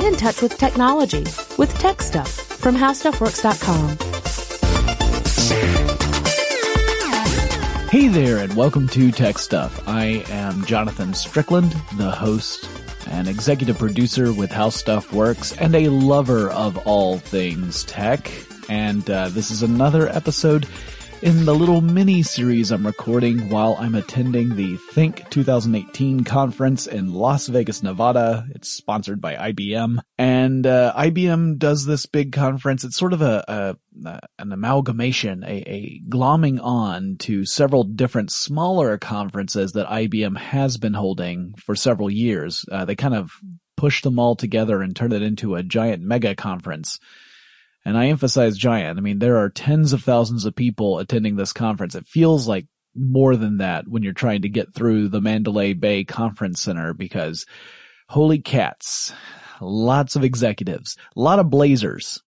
Get in touch with technology with Tech Stuff from HowStuffWorks.com. Hey there, and welcome to Tech Stuff. I am Jonathan Strickland, the host and executive producer with How Stuff Works, and a lover of all things tech. And uh, this is another episode in the little mini series I'm recording while I'm attending the Think 2018 conference in Las Vegas, Nevada. It's sponsored by IBM and, uh, IBM does this big conference. It's sort of a, a an amalgamation, a, a glomming on to several different smaller conferences that IBM has been holding for several years. Uh, they kind of push them all together and turn it into a giant mega conference. And I emphasize giant. I mean, there are tens of thousands of people attending this conference. It feels like more than that when you're trying to get through the Mandalay Bay Conference Center because holy cats, lots of executives, a lot of blazers,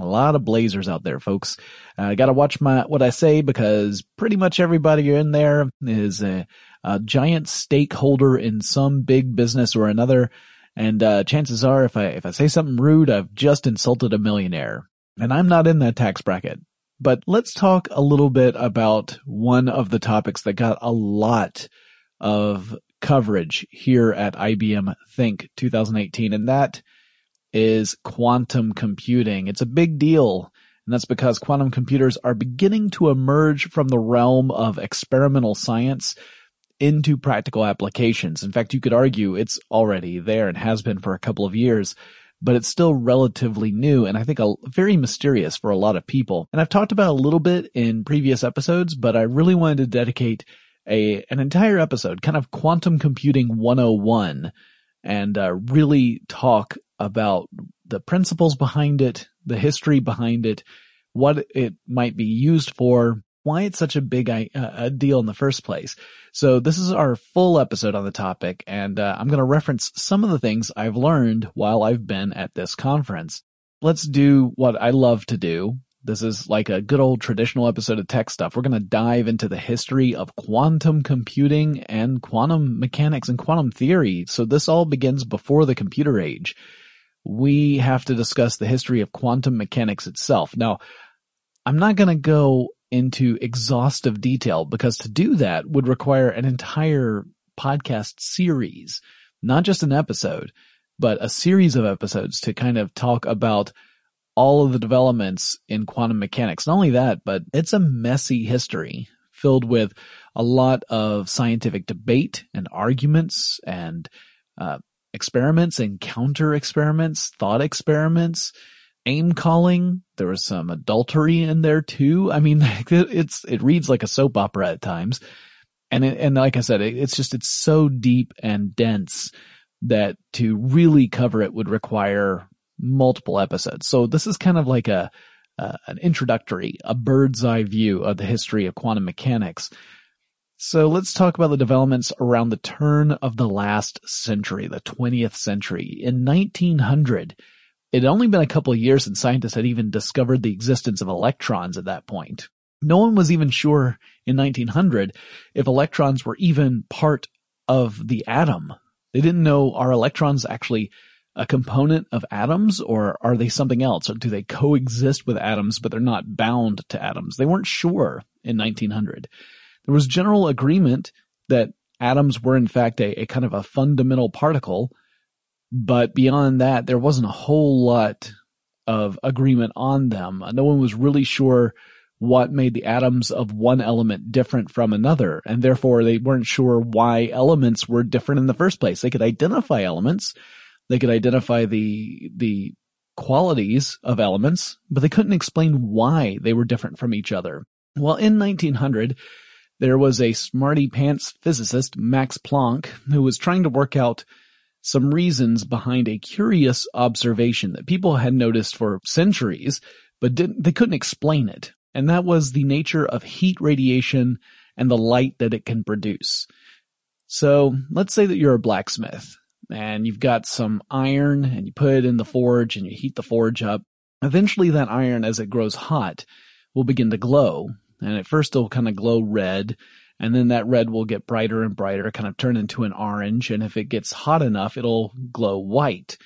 a lot of blazers out there, folks. I uh, gotta watch my, what I say because pretty much everybody in there is a, a giant stakeholder in some big business or another. And, uh, chances are if I, if I say something rude, I've just insulted a millionaire and I'm not in that tax bracket. But let's talk a little bit about one of the topics that got a lot of coverage here at IBM Think 2018, and that is quantum computing. It's a big deal, and that's because quantum computers are beginning to emerge from the realm of experimental science into practical applications. In fact, you could argue it's already there and has been for a couple of years but it's still relatively new and I think a, very mysterious for a lot of people. And I've talked about a little bit in previous episodes, but I really wanted to dedicate a an entire episode, kind of quantum computing 101, and uh, really talk about the principles behind it, the history behind it, what it might be used for, why it's such a big uh, deal in the first place. So this is our full episode on the topic, and uh, I'm going to reference some of the things I've learned while I've been at this conference. Let's do what I love to do. This is like a good old traditional episode of tech stuff. We're going to dive into the history of quantum computing and quantum mechanics and quantum theory. So this all begins before the computer age. We have to discuss the history of quantum mechanics itself. Now, I'm not going to go into exhaustive detail because to do that would require an entire podcast series, not just an episode, but a series of episodes to kind of talk about all of the developments in quantum mechanics. Not only that, but it's a messy history filled with a lot of scientific debate and arguments and uh, experiments and counter experiments, thought experiments, name calling. There was some adultery in there too. I mean, it's, it reads like a soap opera at times. And, it, and like I said, it, it's just, it's so deep and dense that to really cover it would require multiple episodes. So this is kind of like a, uh, an introductory, a bird's eye view of the history of quantum mechanics. So let's talk about the developments around the turn of the last century, the 20th century. In 1900, it had only been a couple of years since scientists had even discovered the existence of electrons at that point. No one was even sure in 1900 if electrons were even part of the atom. They didn't know are electrons actually a component of atoms or are they something else? Or do they coexist with atoms but they're not bound to atoms? They weren't sure in 1900. There was general agreement that atoms were in fact a, a kind of a fundamental particle but beyond that, there wasn't a whole lot of agreement on them. No one was really sure what made the atoms of one element different from another, and therefore they weren't sure why elements were different in the first place. They could identify elements, they could identify the the qualities of elements, but they couldn't explain why they were different from each other. Well, in 1900, there was a smarty pants physicist, Max Planck, who was trying to work out some reasons behind a curious observation that people had noticed for centuries, but didn't, they couldn't explain it. And that was the nature of heat radiation and the light that it can produce. So let's say that you're a blacksmith and you've got some iron and you put it in the forge and you heat the forge up. Eventually that iron, as it grows hot, will begin to glow. And at first it'll kind of glow red and then that red will get brighter and brighter, kind of turn into an orange. And if it gets hot enough, it'll glow white.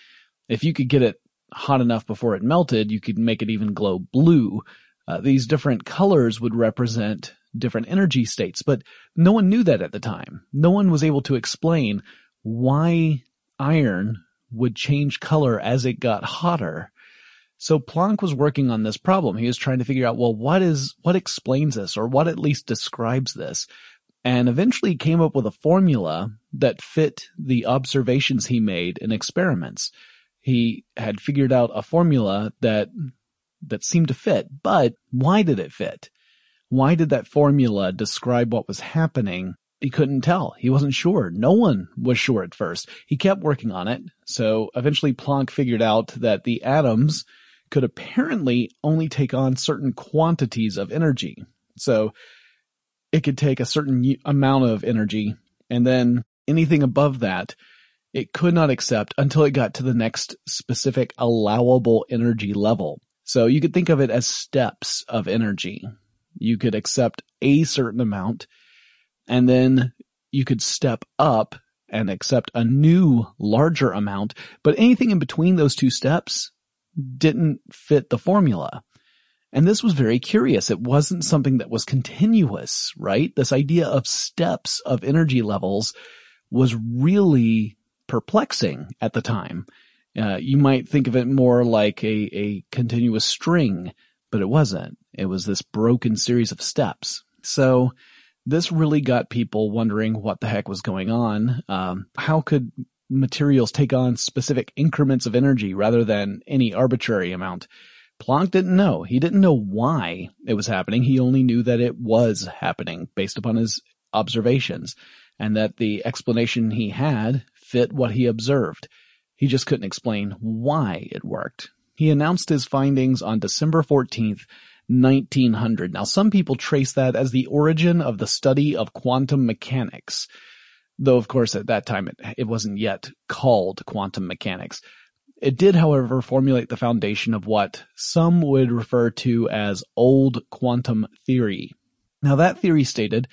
If you could get it hot enough before it melted, you could make it even glow blue. Uh, these different colors would represent different energy states, but no one knew that at the time. No one was able to explain why iron would change color as it got hotter. So Planck was working on this problem. He was trying to figure out, well, what is, what explains this or what at least describes this? And eventually he came up with a formula that fit the observations he made in experiments. He had figured out a formula that, that seemed to fit, but why did it fit? Why did that formula describe what was happening? He couldn't tell. He wasn't sure. No one was sure at first. He kept working on it. So eventually Planck figured out that the atoms could apparently only take on certain quantities of energy. So it could take a certain amount of energy and then anything above that it could not accept until it got to the next specific allowable energy level. So you could think of it as steps of energy you could accept a certain amount and then you could step up and accept a new larger amount. But anything in between those two steps didn't fit the formula. And this was very curious. It wasn't something that was continuous, right? This idea of steps of energy levels was really perplexing at the time. Uh, you might think of it more like a, a continuous string, but it wasn't. It was this broken series of steps. So this really got people wondering what the heck was going on. Um, how could materials take on specific increments of energy rather than any arbitrary amount? Planck didn't know. He didn't know why it was happening. He only knew that it was happening based upon his observations and that the explanation he had fit what he observed. He just couldn't explain why it worked. He announced his findings on December 14th, 1900. Now, some people trace that as the origin of the study of quantum mechanics. Though, of course, at that time it, it wasn't yet called quantum mechanics. It did, however, formulate the foundation of what some would refer to as old quantum theory. Now, that theory stated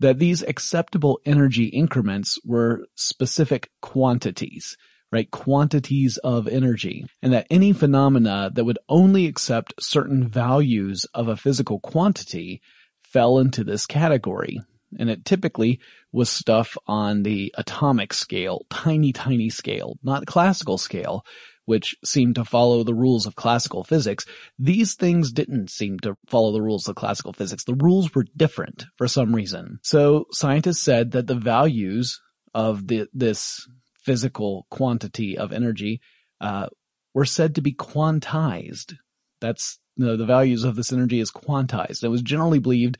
that these acceptable energy increments were specific quantities right? Quantities of energy and that any phenomena that would only accept certain values of a physical quantity fell into this category. And it typically was stuff on the atomic scale, tiny, tiny scale, not classical scale, which seemed to follow the rules of classical physics. These things didn't seem to follow the rules of classical physics. The rules were different for some reason. So scientists said that the values of the, this physical quantity of energy uh, were said to be quantized. That's the, the values of this energy is quantized. It was generally believed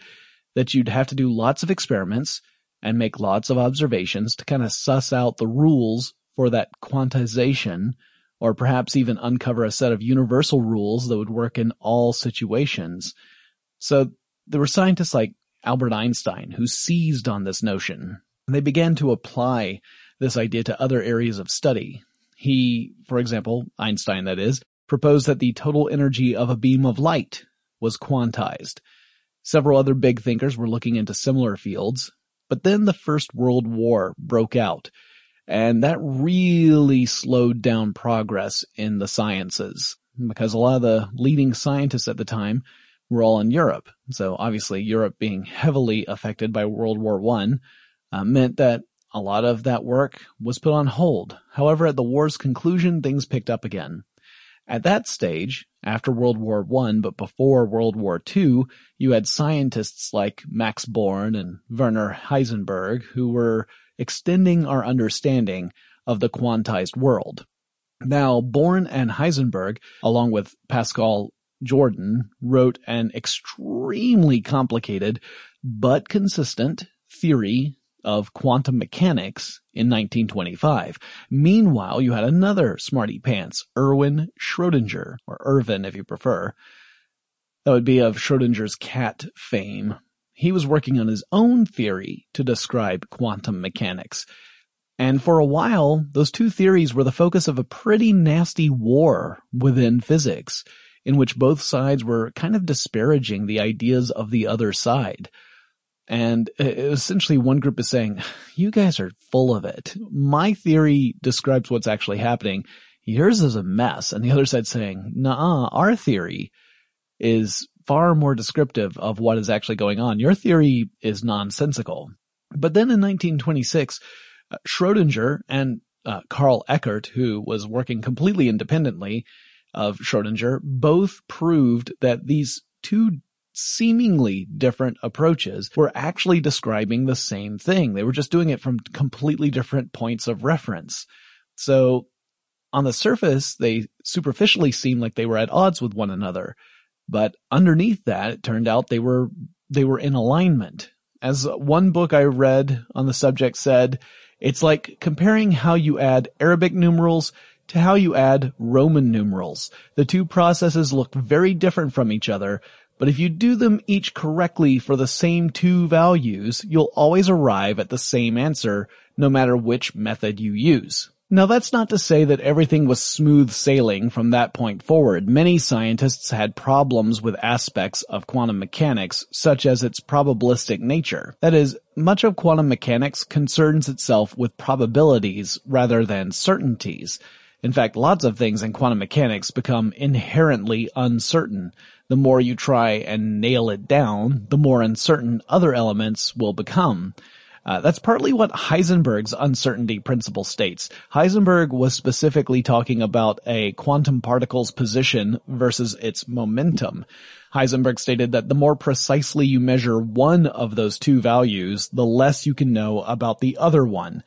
that you'd have to do lots of experiments and make lots of observations to kind of suss out the rules for that quantization or perhaps even uncover a set of universal rules that would work in all situations. So there were scientists like Albert Einstein who seized on this notion. And they began to apply this idea to other areas of study. He, for example, Einstein that is, proposed that the total energy of a beam of light was quantized. Several other big thinkers were looking into similar fields, but then the First World War broke out, and that really slowed down progress in the sciences, because a lot of the leading scientists at the time were all in Europe. So obviously Europe being heavily affected by World War One uh, meant that a lot of that work was put on hold. However, at the war's conclusion, things picked up again. At that stage, after World War I, but before World War II, you had scientists like Max Born and Werner Heisenberg who were extending our understanding of the quantized world. Now, Born and Heisenberg, along with Pascual Jordan, wrote an extremely complicated but consistent theory of quantum mechanics in 1925. Meanwhile, you had another smarty pants, Erwin Schrödinger, or Irvin if you prefer. That would be of Schrödinger's cat fame. He was working on his own theory to describe quantum mechanics. And for a while, those two theories were the focus of a pretty nasty war within physics, in which both sides were kind of disparaging the ideas of the other side. And essentially one group is saying, you guys are full of it. My theory describes what's actually happening. yours is a mess. And the other side saying, nah, our theory is far more descriptive of what is actually going on. Your theory is nonsensical. But then in 1926, uh, Schrodinger and uh, Carl Eckart, who was working completely independently of Schrodinger, both proved that these two seemingly different approaches were actually describing the same thing. They were just doing it from completely different points of reference. So on the surface, they superficially seemed like they were at odds with one another. But underneath that, it turned out they were, they were in alignment. As one book I read on the subject said, it's like comparing how you add Arabic numerals to how you add Roman numerals. The two processes look very different from each other, but if you do them each correctly for the same two values, you'll always arrive at the same answer, no matter which method you use. Now that's not to say that everything was smooth sailing from that point forward. Many scientists had problems with aspects of quantum mechanics, such as its probabilistic nature. That is, much of quantum mechanics concerns itself with probabilities rather than certainties. In fact, lots of things in quantum mechanics become inherently uncertain. The more you try and nail it down, the more uncertain other elements will become. Uh, that's partly what Heisenberg's uncertainty principle states. Heisenberg was specifically talking about a quantum particle's position versus its momentum. Heisenberg stated that the more precisely you measure one of those two values, the less you can know about the other one.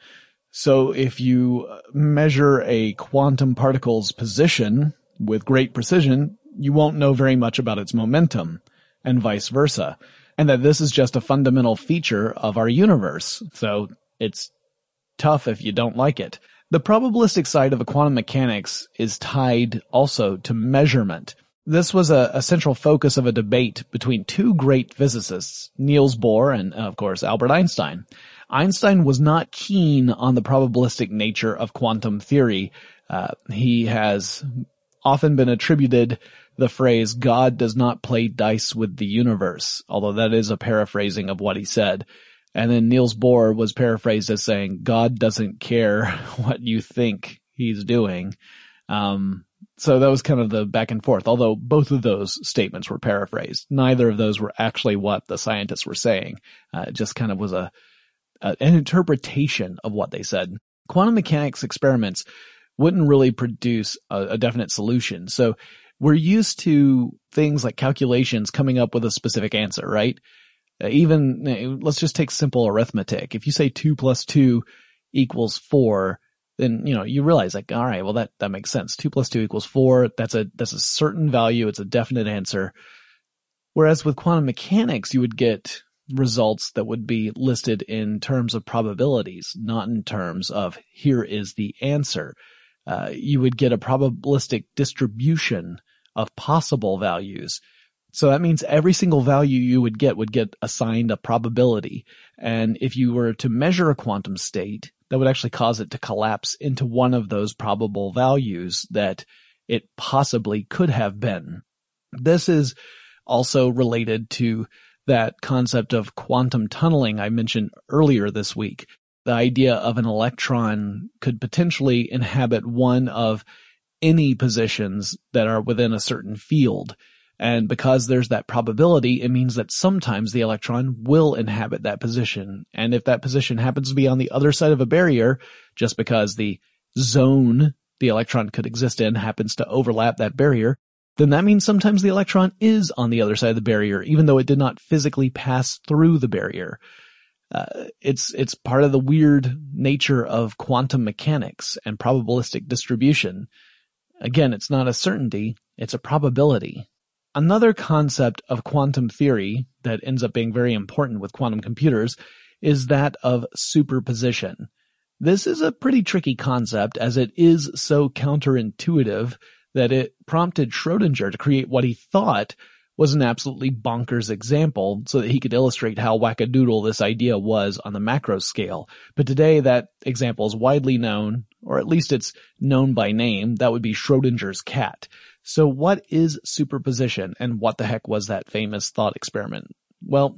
So if you measure a quantum particle's position with great precision, you won't know very much about its momentum, and vice versa and that this is just a fundamental feature of our universe. So it's tough if you don't like it. The probabilistic side of the quantum mechanics is tied also to measurement. This was a, a, central focus of a debate between two great physicists, Niels Bohr and, of course, Albert Einstein. Einstein was not keen on the probabilistic nature of quantum theory. Uh, he has often been attributed the phrase, God does not play dice with the universe, although that is a paraphrasing of what he said. And then Niels Bohr was paraphrased as saying, God doesn't care what you think he's doing. Um, so that was kind of the back and forth, although both of those statements were paraphrased. Neither of those were actually what the scientists were saying. Uh, it just kind of was a, a, an interpretation of what they said. Quantum mechanics experiments wouldn't really produce a, a definite solution. So we're used to things like calculations coming up with a specific answer, right? Uh, even, uh, let's just take simple arithmetic. If you say two plus two equals four, then, you know, you realize like, all right, well, that, that makes sense. Two plus two equals four. That's a, that's a certain value. It's a definite answer. Whereas with quantum mechanics, you would get results that would be listed in terms of probabilities, not in terms of here is the answer. Uh, you would get a probabilistic distribution of possible values. So that means every single value you would get would get assigned a probability. And if you were to measure a quantum state, that would actually cause it to collapse into one of those probable values that it possibly could have been. This is also related to that concept of quantum tunneling I mentioned earlier this week the idea of an electron could potentially inhabit one of any positions that are within a certain field. And because there's that probability, it means that sometimes the electron will inhabit that position. And if that position happens to be on the other side of a barrier, just because the zone the electron could exist in happens to overlap that barrier, then that means sometimes the electron is on the other side of the barrier, even though it did not physically pass through the barrier. Uh, it's it's part of the weird nature of quantum mechanics and probabilistic distribution. Again, it's not a certainty, it's a probability. Another concept of quantum theory that ends up being very important with quantum computers is that of superposition. This is a pretty tricky concept as it is so counterintuitive that it prompted Schrodinger to create what he thought was an absolutely bonkers example so that he could illustrate how wackadoodle this idea was on the macro scale. But today that example is widely known, or at least it's known by name. That would be Schrodinger's cat. So what is superposition and what the heck was that famous thought experiment? Well,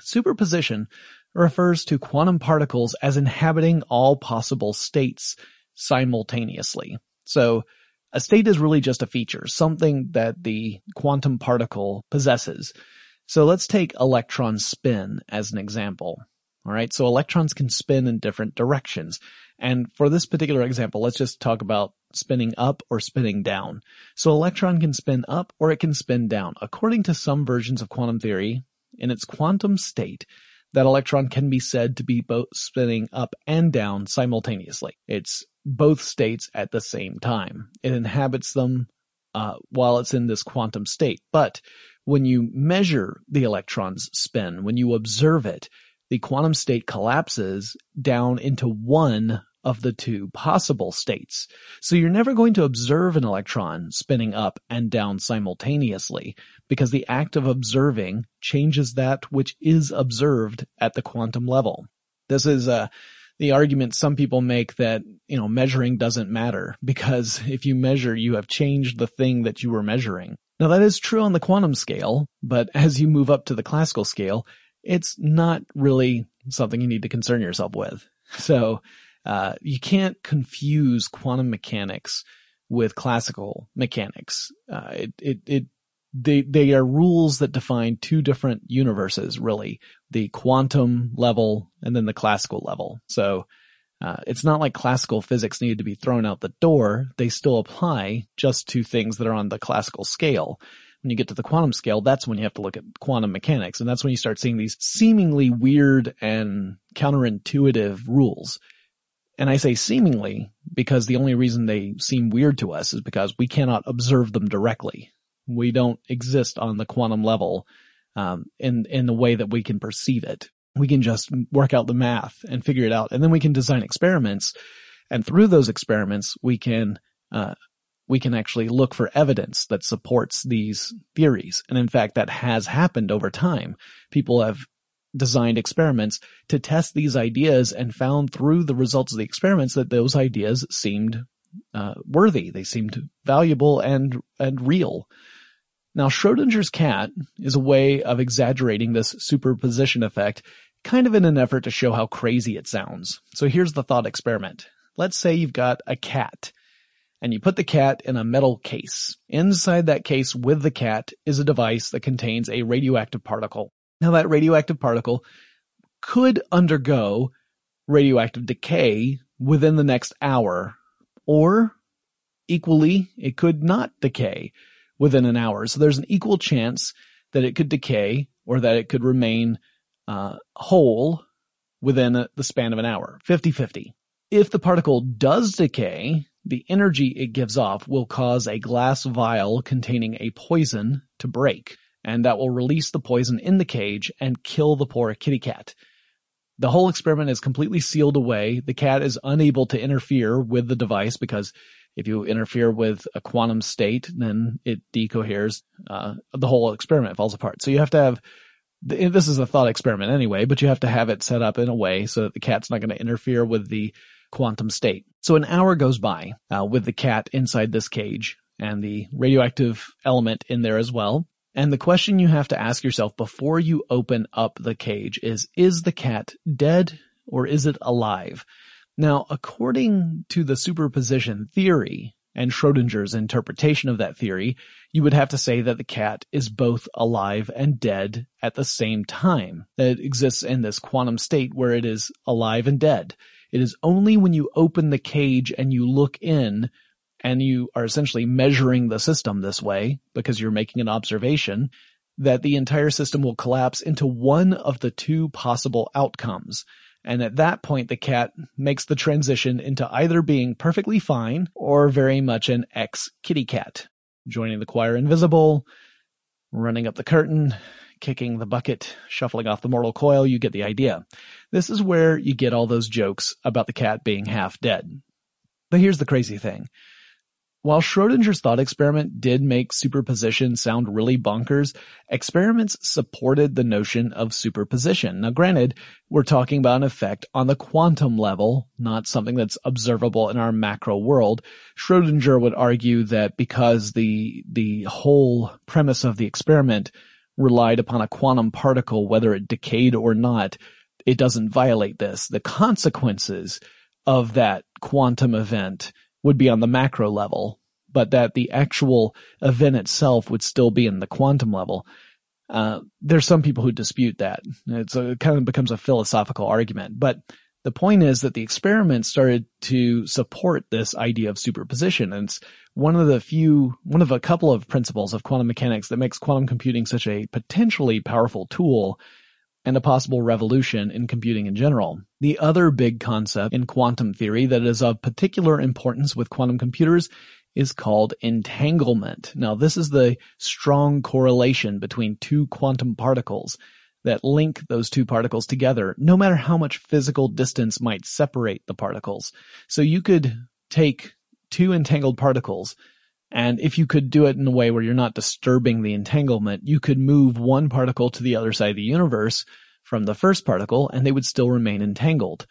superposition refers to quantum particles as inhabiting all possible states simultaneously. So a state is really just a feature, something that the quantum particle possesses. So let's take electron spin as an example. All right. So electrons can spin in different directions. And for this particular example, let's just talk about spinning up or spinning down. So electron can spin up or it can spin down. According to some versions of quantum theory, in its quantum state, that electron can be said to be both spinning up and down simultaneously. It's both states at the same time. It inhabits them uh, while it's in this quantum state. But when you measure the electron's spin, when you observe it, the quantum state collapses down into one of the two possible states. So you're never going to observe an electron spinning up and down simultaneously because the act of observing changes that which is observed at the quantum level. This is uh, the argument some people make that, you know, measuring doesn't matter because if you measure, you have changed the thing that you were measuring. Now that is true on the quantum scale, but as you move up to the classical scale, it's not really something you need to concern yourself with. So, uh, you can't confuse quantum mechanics with classical mechanics. Uh, it, it, it, they, they are rules that define two different universes, really. The quantum level and then the classical level. So, uh, it's not like classical physics needed to be thrown out the door. They still apply just to things that are on the classical scale. When you get to the quantum scale, that's when you have to look at quantum mechanics. And that's when you start seeing these seemingly weird and counterintuitive rules. And I say seemingly because the only reason they seem weird to us is because we cannot observe them directly. We don't exist on the quantum level um, in in the way that we can perceive it. We can just work out the math and figure it out, and then we can design experiments. And through those experiments, we can uh, we can actually look for evidence that supports these theories. And in fact, that has happened over time. People have designed experiments to test these ideas and found through the results of the experiments that those ideas seemed uh, worthy. They seemed valuable and, and real. Now, Schrodinger's cat is a way of exaggerating this superposition effect, kind of in an effort to show how crazy it sounds. So here's the thought experiment. Let's say you've got a cat and you put the cat in a metal case. Inside that case with the cat is a device that contains a radioactive particle. Now that radioactive particle could undergo radioactive decay within the next hour, or equally, it could not decay within an hour. So there's an equal chance that it could decay or that it could remain uh, whole within a, the span of an hour. 50-50. If the particle does decay, the energy it gives off will cause a glass vial containing a poison to break and that will release the poison in the cage and kill the poor kitty cat. The whole experiment is completely sealed away. The cat is unable to interfere with the device because if you interfere with a quantum state, then it decoheres. Uh, the whole experiment falls apart. So you have to have, this is a thought experiment anyway, but you have to have it set up in a way so that the cat's not going to interfere with the quantum state. So an hour goes by uh, with the cat inside this cage and the radioactive element in there as well. And the question you have to ask yourself before you open up the cage is, is the cat dead or is it alive? Now, according to the superposition theory and Schrodinger's interpretation of that theory, you would have to say that the cat is both alive and dead at the same time. That it exists in this quantum state where it is alive and dead. It is only when you open the cage and you look in and you are essentially measuring the system this way because you're making an observation that the entire system will collapse into one of the two possible outcomes. And at that point, the cat makes the transition into either being perfectly fine or very much an ex kitty cat, joining the choir invisible, running up the curtain, kicking the bucket, shuffling off the mortal coil. You get the idea. This is where you get all those jokes about the cat being half dead. But here's the crazy thing. While Schrodinger's thought experiment did make superposition sound really bonkers, experiments supported the notion of superposition. Now granted, we're talking about an effect on the quantum level, not something that's observable in our macro world. Schrodinger would argue that because the, the whole premise of the experiment relied upon a quantum particle, whether it decayed or not, it doesn't violate this. The consequences of that quantum event would be on the macro level, but that the actual event itself would still be in the quantum level. Uh, there's some people who dispute that. It's a, it kind of becomes a philosophical argument, but the point is that the experiment started to support this idea of superposition. And it's one of the few, one of a couple of principles of quantum mechanics that makes quantum computing such a potentially powerful tool and a possible revolution in computing in general. The other big concept in quantum theory that is of particular importance with quantum computers is called entanglement. Now, this is the strong correlation between two quantum particles that link those two particles together, no matter how much physical distance might separate the particles. So you could take two entangled particles, and if you could do it in a way where you're not disturbing the entanglement, you could move one particle to the other side of the universe from the first particle, and they would still remain entangled.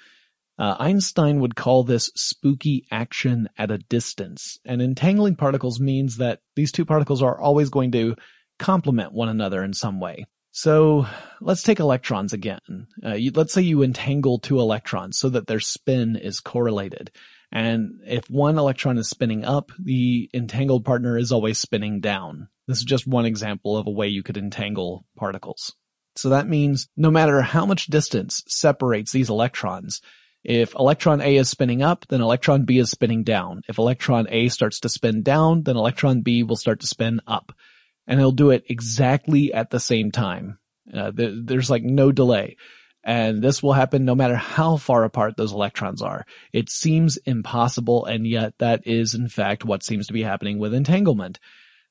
Uh, Einstein would call this spooky action at a distance. And entangling particles means that these two particles are always going to complement one another in some way. So let's take electrons again. Uh, you, let's say you entangle two electrons so that their spin is correlated. And if one electron is spinning up, the entangled partner is always spinning down. This is just one example of a way you could entangle particles. So that means no matter how much distance separates these electrons, if electron A is spinning up, then electron B is spinning down. If electron A starts to spin down, then electron B will start to spin up and he'll do it exactly at the same time. Uh, th- there's like no delay. And this will happen no matter how far apart those electrons are. It seems impossible, and yet that is in fact what seems to be happening with entanglement.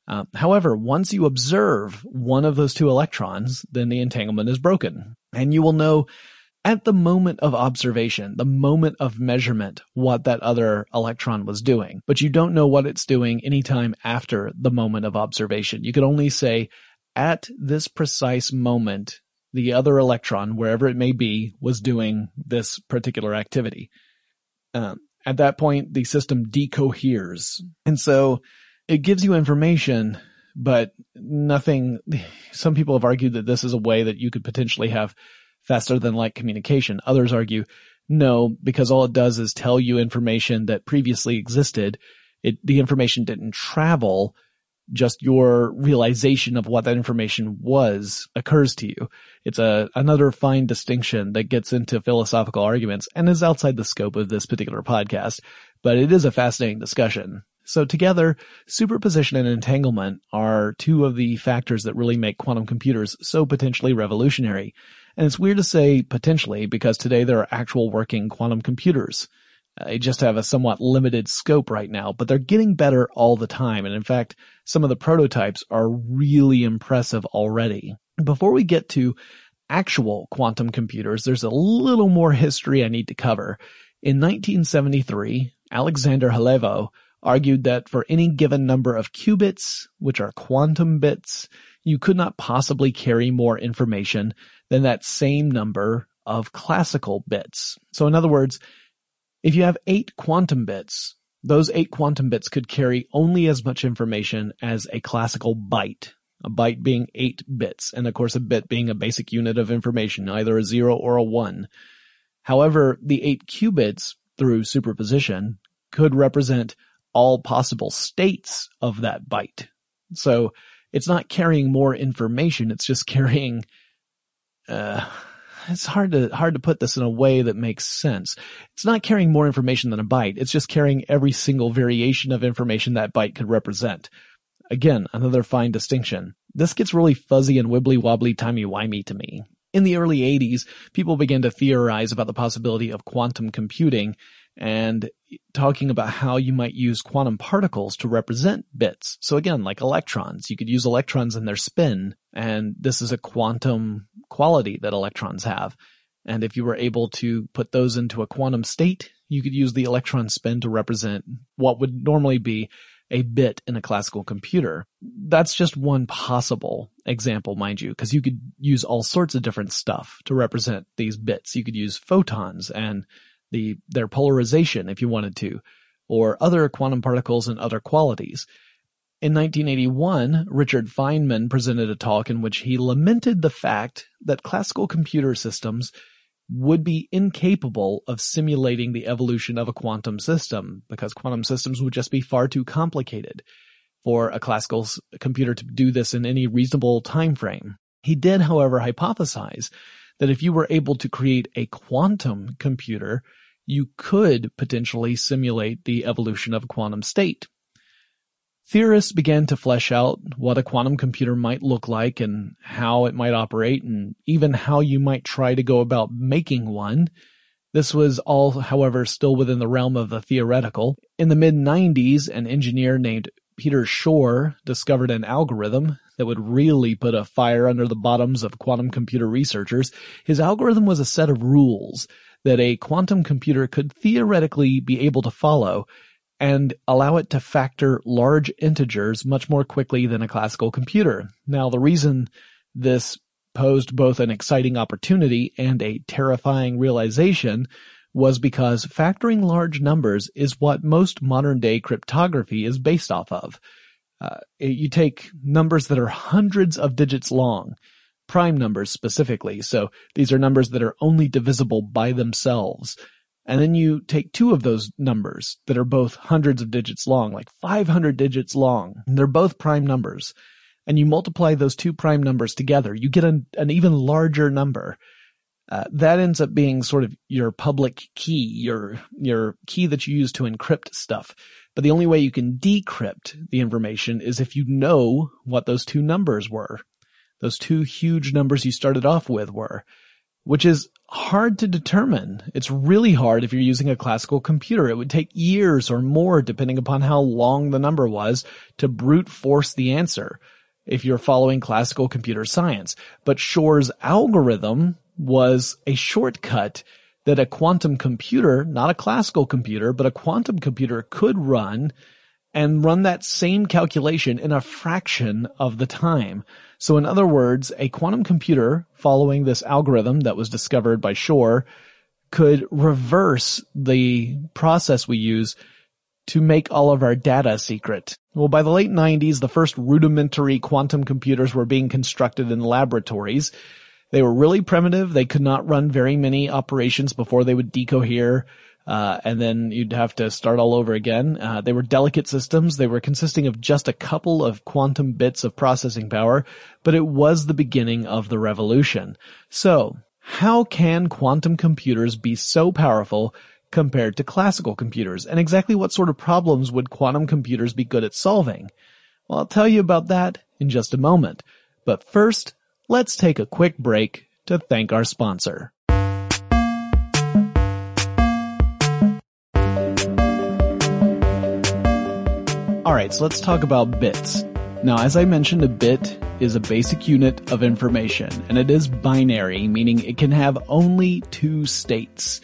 Uh, however, once you observe one of those two electrons, then the entanglement is broken. And you will know at the moment of observation, the moment of measurement, what that other electron was doing. But you don't know what it's doing anytime after the moment of observation. You can only say, at this precise moment, the other electron, wherever it may be, was doing this particular activity. Um, at that point, the system decoheres. And so it gives you information, but nothing, some people have argued that this is a way that you could potentially have faster than light communication. Others argue, no, because all it does is tell you information that previously existed. It, the information didn't travel, just your realization of what that information was occurs to you. It's a, another fine distinction that gets into philosophical arguments and is outside the scope of this particular podcast, but it is a fascinating discussion. So together, superposition and entanglement are two of the factors that really make quantum computers so potentially revolutionary. And it's weird to say potentially because today there are actual working quantum computers. Uh, they just have a somewhat limited scope right now, but they're getting better all the time. And in fact, some of the prototypes are really impressive already. Before we get to actual quantum computers, there's a little more history I need to cover. In 1973, Alexander Holevo argued that for any given number of qubits, which are quantum bits, you could not possibly carry more information than that same number of classical bits. So in other words, if you have eight quantum bits, those eight quantum bits could carry only as much information as a classical byte. A byte being eight bits, and of course a bit being a basic unit of information, either a zero or a one. However, the eight qubits, through superposition, could represent all possible states of that byte. So it's not carrying more information. It's just carrying, uh, it's hard to, hard to put this in a way that makes sense. It's not carrying more information than a byte. It's just carrying every single variation of information that byte could represent. Again, another fine distinction. This gets really fuzzy and wibbly wobbly timey wimey to me. In the early 80s, people began to theorize about the possibility of quantum computing and talking about how you might use quantum particles to represent bits. So again, like electrons, you could use electrons in their spin, and this is a quantum quality that electrons have. And if you were able to put those into a quantum state, you could use the electron spin to represent what would normally be a bit in a classical computer. That's just one possible example, mind you, because you could use all sorts of different stuff to represent these bits. You could use photons and the their polarization if you wanted to, or other quantum particles and other qualities. In 1981, Richard Feynman presented a talk in which he lamented the fact that classical computer systems would be incapable of simulating the evolution of a quantum system because quantum systems would just be far too complicated for a classical computer to do this in any reasonable time frame. He did, however, hypothesize that if you were able to create a quantum computer, you could potentially simulate the evolution of a quantum state. Theorists began to flesh out what a quantum computer might look like and how it might operate and even how you might try to go about making one. This was all, however, still within the realm of the theoretical. In the mid 90s, an engineer named Peter Shor discovered an algorithm that would really put a fire under the bottoms of quantum computer researchers. His algorithm was a set of rules that a quantum computer could theoretically be able to follow and allow it to factor large integers much more quickly than a classical computer. Now, the reason this posed both an exciting opportunity and a terrifying realization was because factoring large numbers is what most modern day cryptography is based off of. Uh, you take numbers that are hundreds of digits long, prime numbers specifically, so these are numbers that are only divisible by themselves. And then you take two of those numbers that are both hundreds of digits long, like 500 digits long. they're both prime numbers. And you multiply those two prime numbers together. You get an, an even larger number. Uh, that ends up being sort of your public key, your, your key that you use to encrypt stuff. But the only way you can decrypt the information is if you know what those two numbers were. Those two huge numbers you started off with were, which is hard to determine. It's really hard if you're using a classical computer. It would take years or more, depending upon how long the number was, to brute force the answer if you're following classical computer science. But Shor's algorithm was a shortcut that a quantum computer, not a classical computer, but a quantum computer could run and run that same calculation in a fraction of the time. So in other words, a quantum computer following this algorithm that was discovered by Shor could reverse the process we use to make all of our data secret. Well, by the late 90s, the first rudimentary quantum computers were being constructed in laboratories. They were really primitive. They could not run very many operations before they would decohere. Uh, and then you'd have to start all over again. Uh, they were delicate systems. They were consisting of just a couple of quantum bits of processing power, but it was the beginning of the revolution. So, how can quantum computers be so powerful compared to classical computers? And exactly what sort of problems would quantum computers be good at solving? Well, I'll tell you about that in just a moment. But first, let's take a quick break to thank our sponsor. Alright, so let's talk about bits. Now, as I mentioned, a bit is a basic unit of information, and it is binary, meaning it can have only two states.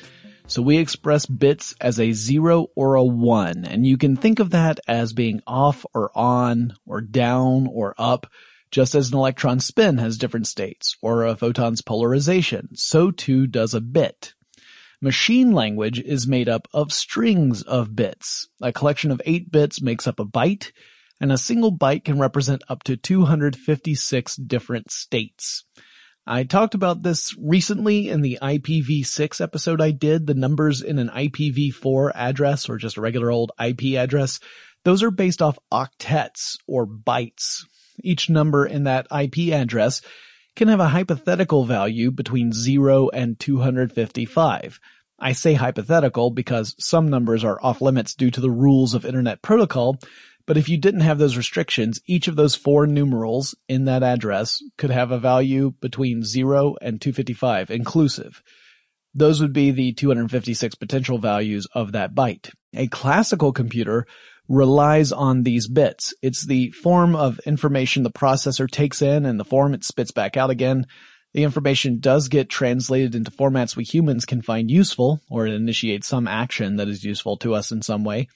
So we express bits as a zero or a one, and you can think of that as being off or on, or down or up, just as an electron spin has different states, or a photon's polarization, so too does a bit. Machine language is made up of strings of bits. A collection of 8 bits makes up a byte, and a single byte can represent up to 256 different states. I talked about this recently in the IPv6 episode I did. The numbers in an IPv4 address or just a regular old IP address, those are based off octets or bytes. Each number in that IP address can have a hypothetical value between 0 and 255. I say hypothetical because some numbers are off limits due to the rules of internet protocol, but if you didn't have those restrictions, each of those four numerals in that address could have a value between 0 and 255 inclusive. Those would be the 256 potential values of that byte. A classical computer relies on these bits. It's the form of information the processor takes in and the form it spits back out again. The information does get translated into formats we humans can find useful, or it initiates some action that is useful to us in some way.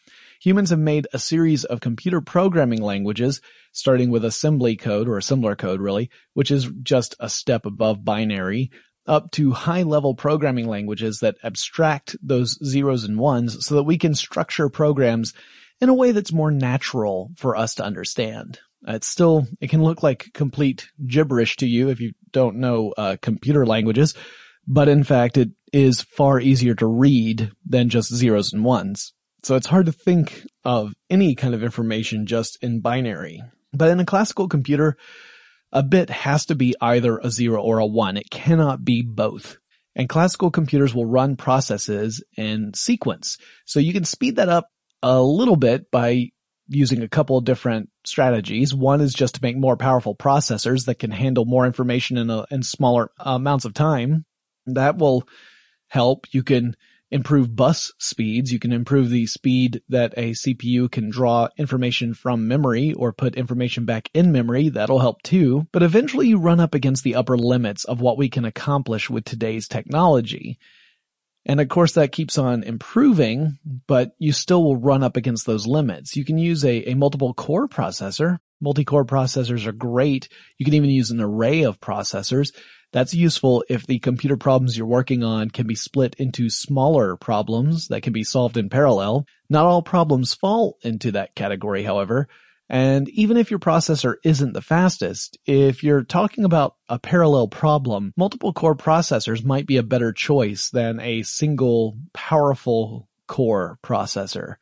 Humans have made a series of computer programming languages, starting with assembly code, or assembler code really, which is just a step above binary, up to high level programming languages that abstract those zeros and ones so that we can structure programs in a way that's more natural for us to understand. Uh, it's still, it can look like complete gibberish to you if you don't know uh, computer languages, but in fact, it is far easier to read than just zeros and ones. So it's hard to think of any kind of information just in binary. But in a classical computer, a bit has to be either a zero or a one. It cannot be both. And classical computers will run processes in sequence. So you can speed that up a little bit by using a couple of different strategies. One is just to make more powerful processors that can handle more information in, a, in smaller amounts of time. That will help. You can improve bus speeds. You can improve the speed that a CPU can draw information from memory or put information back in memory. That'll help too. But eventually you run up against the upper limits of what we can accomplish with today's technology. And of course that keeps on improving, but you still will run up against those limits. You can use a, a multiple core processor. Multi-core processors are great. You can even use an array of processors. That's useful if the computer problems you're working on can be split into smaller problems that can be solved in parallel. Not all problems fall into that category, however. And even if your processor isn't the fastest, if you're talking about a parallel problem, multiple core processors might be a better choice than a single powerful core processor.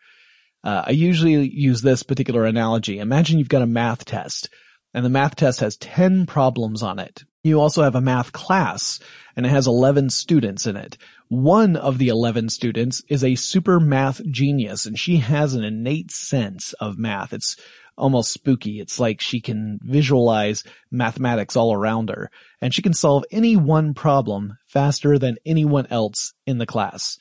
Uh, I usually use this particular analogy. Imagine you've got a math test and the math test has 10 problems on it. You also have a math class and it has 11 students in it. One of the 11 students is a super math genius and she has an innate sense of math. It's almost spooky. It's like she can visualize mathematics all around her and she can solve any one problem faster than anyone else in the class.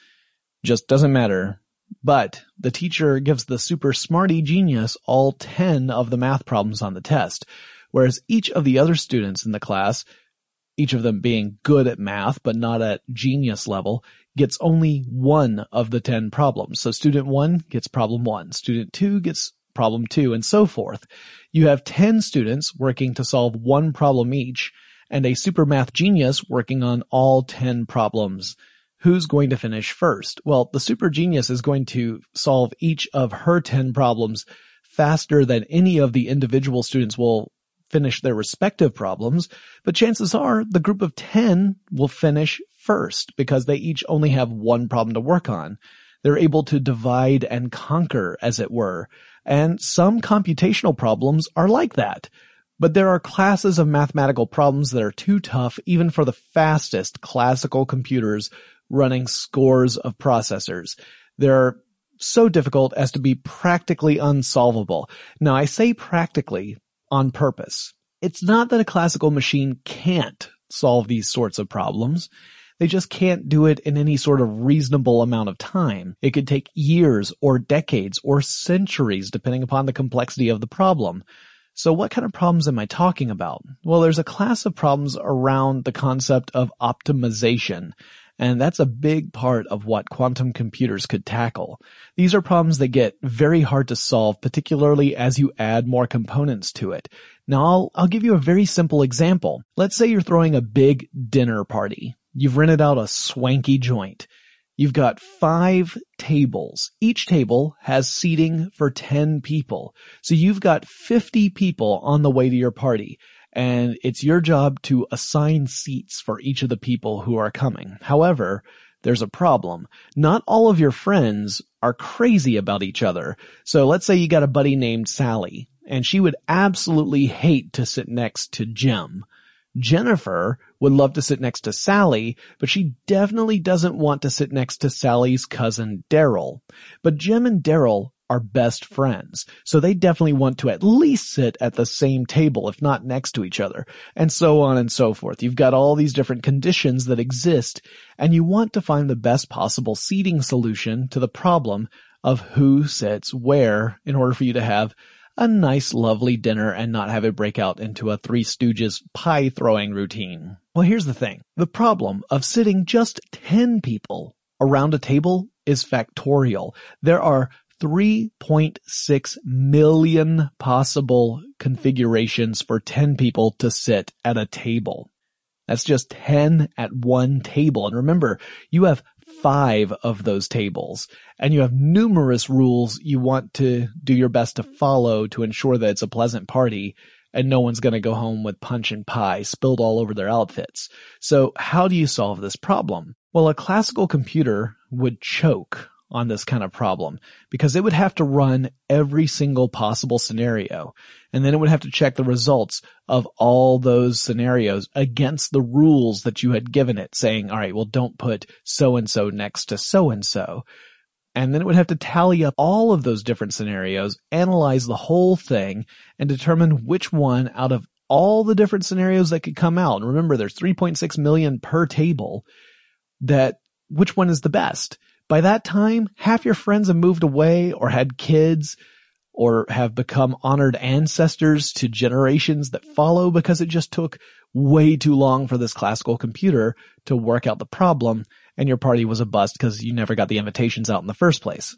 Just doesn't matter. But the teacher gives the super smarty genius all 10 of the math problems on the test, whereas each of the other students in the class, each of them being good at math but not at genius level, gets only one of the 10 problems. So student one gets problem one, student two gets problem two, and so forth. You have 10 students working to solve one problem each, and a super math genius working on all 10 problems. Who's going to finish first? Well, the super genius is going to solve each of her 10 problems faster than any of the individual students will finish their respective problems, but chances are the group of 10 will finish first because they each only have one problem to work on. They're able to divide and conquer, as it were. And some computational problems are like that. But there are classes of mathematical problems that are too tough even for the fastest classical computers running scores of processors. They're so difficult as to be practically unsolvable. Now I say practically on purpose. It's not that a classical machine can't solve these sorts of problems. They just can't do it in any sort of reasonable amount of time. It could take years or decades or centuries depending upon the complexity of the problem. So what kind of problems am I talking about? Well, there's a class of problems around the concept of optimization. And that's a big part of what quantum computers could tackle. These are problems that get very hard to solve, particularly as you add more components to it. Now I'll, I'll give you a very simple example. Let's say you're throwing a big dinner party. You've rented out a swanky joint. You've got five tables. Each table has seating for 10 people. So you've got 50 people on the way to your party and it's your job to assign seats for each of the people who are coming. However, there's a problem. Not all of your friends are crazy about each other. So let's say you got a buddy named Sally, and she would absolutely hate to sit next to Jim. Jennifer would love to sit next to Sally, but she definitely doesn't want to sit next to Sally's cousin Daryl. But Jim and Daryl are best friends. So they definitely want to at least sit at the same table, if not next to each other, and so on and so forth. You've got all these different conditions that exist, and you want to find the best possible seating solution to the problem of who sits where in order for you to have a nice lovely dinner and not have it break out into a Three Stooges pie throwing routine. Well, here's the thing. The problem of sitting just 10 people around a table is factorial. There are 3.6 million possible configurations for 10 people to sit at a table. That's just 10 at one table. And remember, you have five of those tables and you have numerous rules you want to do your best to follow to ensure that it's a pleasant party and no one's going to go home with punch and pie spilled all over their outfits. So how do you solve this problem? Well, a classical computer would choke on this kind of problem because it would have to run every single possible scenario and then it would have to check the results of all those scenarios against the rules that you had given it saying, all right, well, don't put so and so next to so and so. And then it would have to tally up all of those different scenarios, analyze the whole thing and determine which one out of all the different scenarios that could come out. And remember, there's 3.6 million per table that which one is the best. By that time, half your friends have moved away or had kids or have become honored ancestors to generations that follow because it just took way too long for this classical computer to work out the problem and your party was a bust because you never got the invitations out in the first place.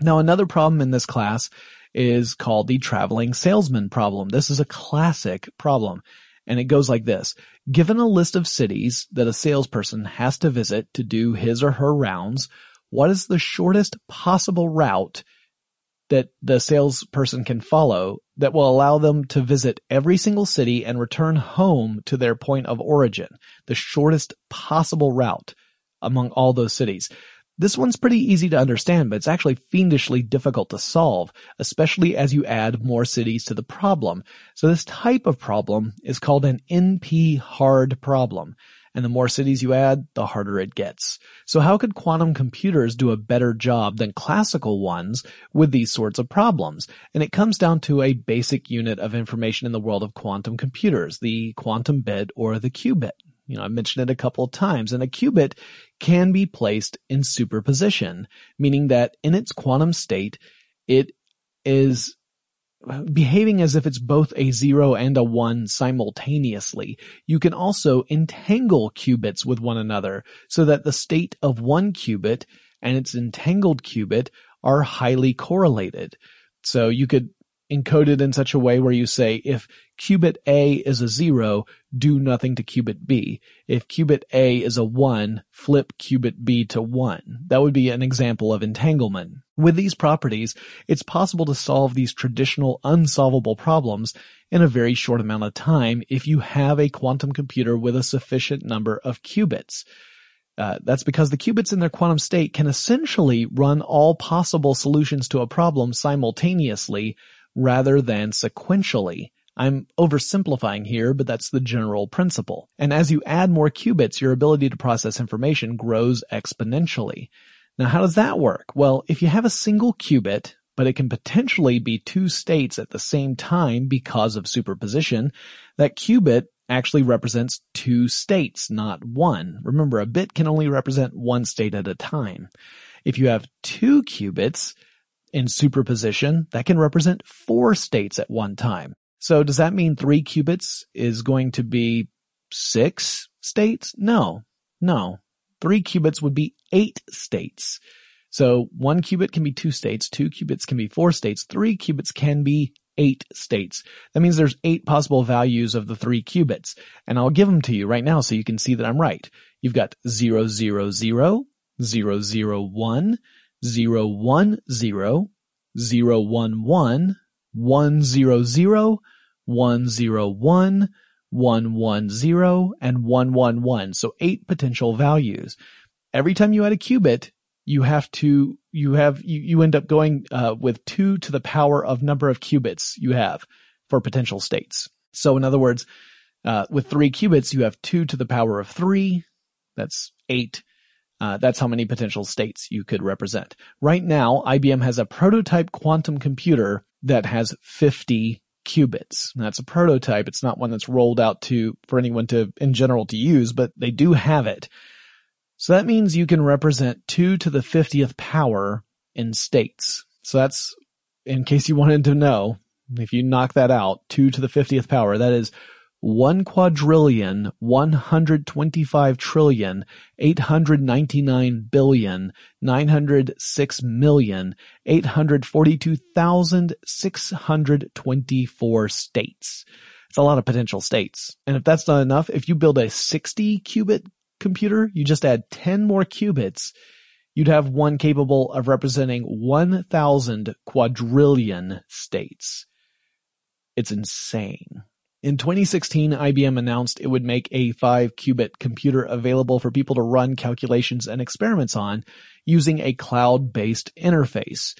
Now another problem in this class is called the traveling salesman problem. This is a classic problem and it goes like this. Given a list of cities that a salesperson has to visit to do his or her rounds, what is the shortest possible route that the salesperson can follow that will allow them to visit every single city and return home to their point of origin? The shortest possible route among all those cities. This one's pretty easy to understand, but it's actually fiendishly difficult to solve, especially as you add more cities to the problem. So this type of problem is called an NP hard problem. And the more cities you add, the harder it gets. So how could quantum computers do a better job than classical ones with these sorts of problems? And it comes down to a basic unit of information in the world of quantum computers, the quantum bit or the qubit. You know, I mentioned it a couple of times and a qubit can be placed in superposition, meaning that in its quantum state, it is behaving as if it's both a zero and a one simultaneously. You can also entangle qubits with one another so that the state of one qubit and its entangled qubit are highly correlated. So you could encoded in such a way where you say if qubit A is a zero, do nothing to qubit B. If qubit A is a one, flip qubit B to one. That would be an example of entanglement. With these properties, it's possible to solve these traditional unsolvable problems in a very short amount of time if you have a quantum computer with a sufficient number of qubits. Uh, that's because the qubits in their quantum state can essentially run all possible solutions to a problem simultaneously rather than sequentially. I'm oversimplifying here, but that's the general principle. And as you add more qubits, your ability to process information grows exponentially. Now how does that work? Well, if you have a single qubit, but it can potentially be two states at the same time because of superposition, that qubit actually represents two states, not one. Remember, a bit can only represent one state at a time. If you have two qubits, in superposition, that can represent four states at one time. So does that mean three qubits is going to be six states? No, no. Three qubits would be eight states. So one qubit can be two states, two qubits can be four states, three qubits can be eight states. That means there's eight possible values of the three qubits. And I'll give them to you right now so you can see that I'm right. You've got 000, 001, zero one zero zero one one one zero zero one zero one one one zero and one one one. So eight potential values. Every time you add a qubit, you have to you have you, you end up going uh, with two to the power of number of qubits you have for potential states. So in other words, uh, with three qubits, you have two to the power of three. That's eight uh, that's how many potential states you could represent. Right now, IBM has a prototype quantum computer that has 50 qubits. That's a prototype. It's not one that's rolled out to, for anyone to, in general to use, but they do have it. So that means you can represent 2 to the 50th power in states. So that's, in case you wanted to know, if you knock that out, 2 to the 50th power, that is one quadrillion, one hundred twenty-five trillion, eight hundred ninety-nine billion, nine hundred six million, eight hundred forty-two thousand, six hundred twenty-four states. It's a lot of potential states. And if that's not enough, if you build a 60 qubit computer, you just add 10 more qubits, you'd have one capable of representing 1,000 quadrillion states. It's insane. In 2016, IBM announced it would make a 5 qubit computer available for people to run calculations and experiments on using a cloud-based interface.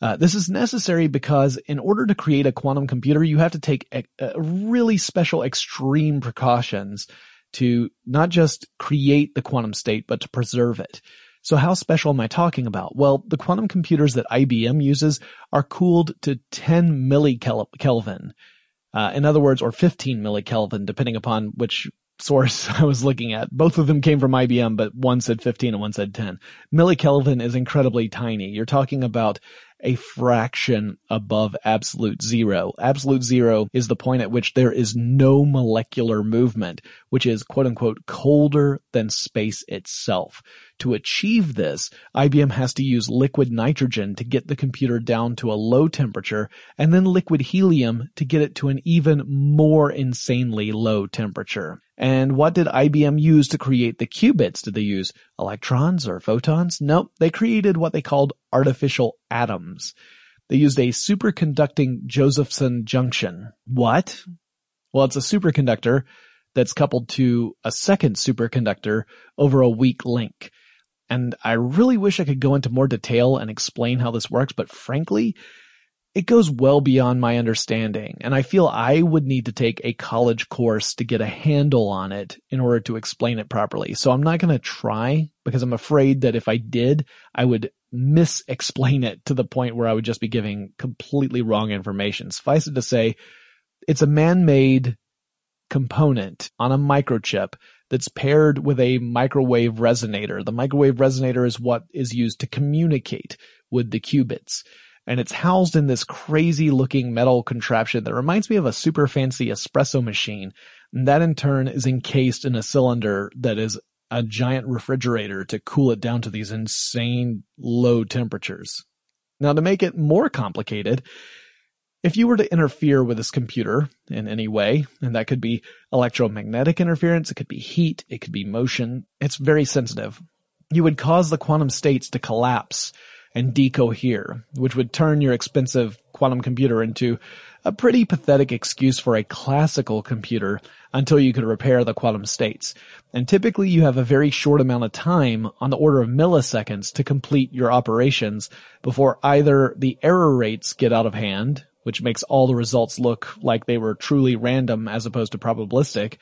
Uh, this is necessary because in order to create a quantum computer, you have to take a, a really special extreme precautions to not just create the quantum state, but to preserve it. So how special am I talking about? Well, the quantum computers that IBM uses are cooled to 10 millikelvin. Uh, in other words, or 15 millikelvin, depending upon which source I was looking at. Both of them came from IBM, but one said 15 and one said 10. Millikelvin is incredibly tiny. You're talking about a fraction above absolute zero. Absolute zero is the point at which there is no molecular movement, which is quote unquote colder than space itself. To achieve this, IBM has to use liquid nitrogen to get the computer down to a low temperature and then liquid helium to get it to an even more insanely low temperature. And what did IBM use to create the qubits? Did they use electrons or photons? Nope, they created what they called artificial atoms. They used a superconducting Josephson junction. What? Well, it's a superconductor that's coupled to a second superconductor over a weak link. And I really wish I could go into more detail and explain how this works, but frankly, it goes well beyond my understanding. And I feel I would need to take a college course to get a handle on it in order to explain it properly. So I'm not going to try because I'm afraid that if I did, I would mis-explain it to the point where I would just be giving completely wrong information. Suffice it to say, it's a man-made component on a microchip that's paired with a microwave resonator. The microwave resonator is what is used to communicate with the qubits. And it's housed in this crazy looking metal contraption that reminds me of a super fancy espresso machine. And that in turn is encased in a cylinder that is a giant refrigerator to cool it down to these insane low temperatures. Now to make it more complicated, if you were to interfere with this computer in any way, and that could be electromagnetic interference, it could be heat, it could be motion, it's very sensitive. You would cause the quantum states to collapse and decohere, which would turn your expensive quantum computer into a pretty pathetic excuse for a classical computer until you could repair the quantum states. And typically you have a very short amount of time on the order of milliseconds to complete your operations before either the error rates get out of hand, which makes all the results look like they were truly random as opposed to probabilistic,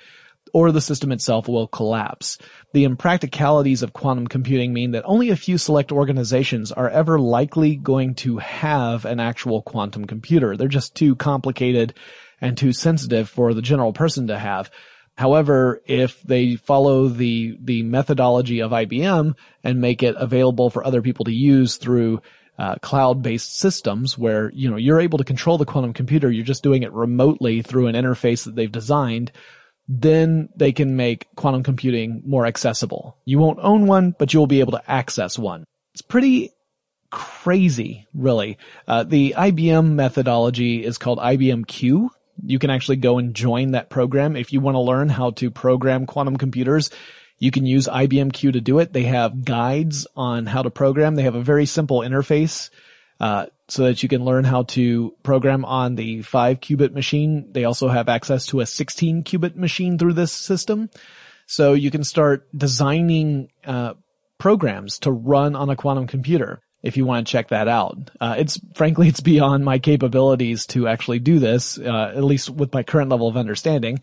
or the system itself will collapse. The impracticalities of quantum computing mean that only a few select organizations are ever likely going to have an actual quantum computer. They're just too complicated and too sensitive for the general person to have. However, if they follow the, the methodology of IBM and make it available for other people to use through uh, cloud-based systems where, you know, you're able to control the quantum computer, you're just doing it remotely through an interface that they've designed, then they can make quantum computing more accessible. You won't own one, but you'll be able to access one. It's pretty crazy, really. Uh, the IBM methodology is called IBM Q. You can actually go and join that program if you want to learn how to program quantum computers. You can use IBM Q to do it. They have guides on how to program. They have a very simple interface, uh, so that you can learn how to program on the five qubit machine. They also have access to a 16 qubit machine through this system. So you can start designing, uh, programs to run on a quantum computer if you want to check that out. Uh, it's frankly, it's beyond my capabilities to actually do this, uh, at least with my current level of understanding.